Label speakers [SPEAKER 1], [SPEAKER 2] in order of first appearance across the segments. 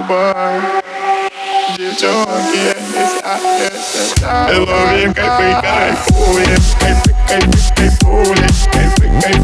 [SPEAKER 1] губах Девчонки, Ловим, кайфы, кайфуем Кайфы, кайфы, кайфуем Кайфы, кайфы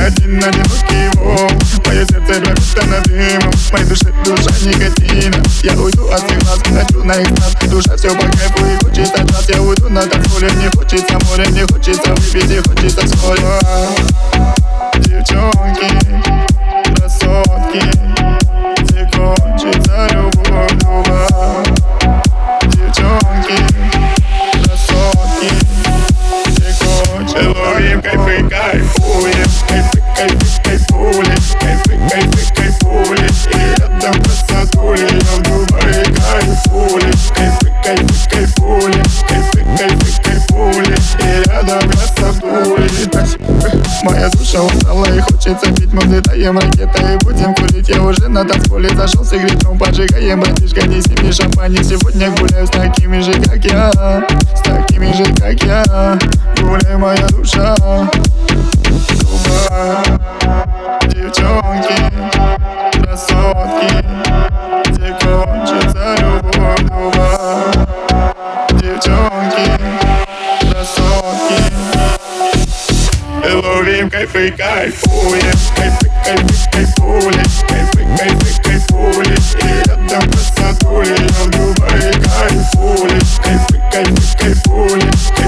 [SPEAKER 1] Я один одинокий волк Мое сердце пропитано дымом моей душе душа никотина Я уйду от всех нас, хочу на их нас Душа все по кайфу и хочется джаз Я уйду на танцполе, мне хочется море Мне хочется выпить и хочется соль Девчонки, красотки Где любовь, любовь? Девчонки, красотки Где кайфы, кайфуем Кайфы, кайфули Кайфы, кайфы, кайфули И рядом красотули Моя душа устала и хочется пить Мы взлетаем ракетой и будем курить Я уже на танцполе зашел с игреком Поджигаем, братишка, неси мне шампань Сегодня гуляю с такими же, как я С такими же, как я Гуляй, моя душа Ловим кайфы, кайфуем Кайфы, кайфы, кайфули Кайфы, кайфы, кайфули И рядом красотули Я в Дубае кайфули Кайфы, кайфы, кайфули Кайфы, кайфы,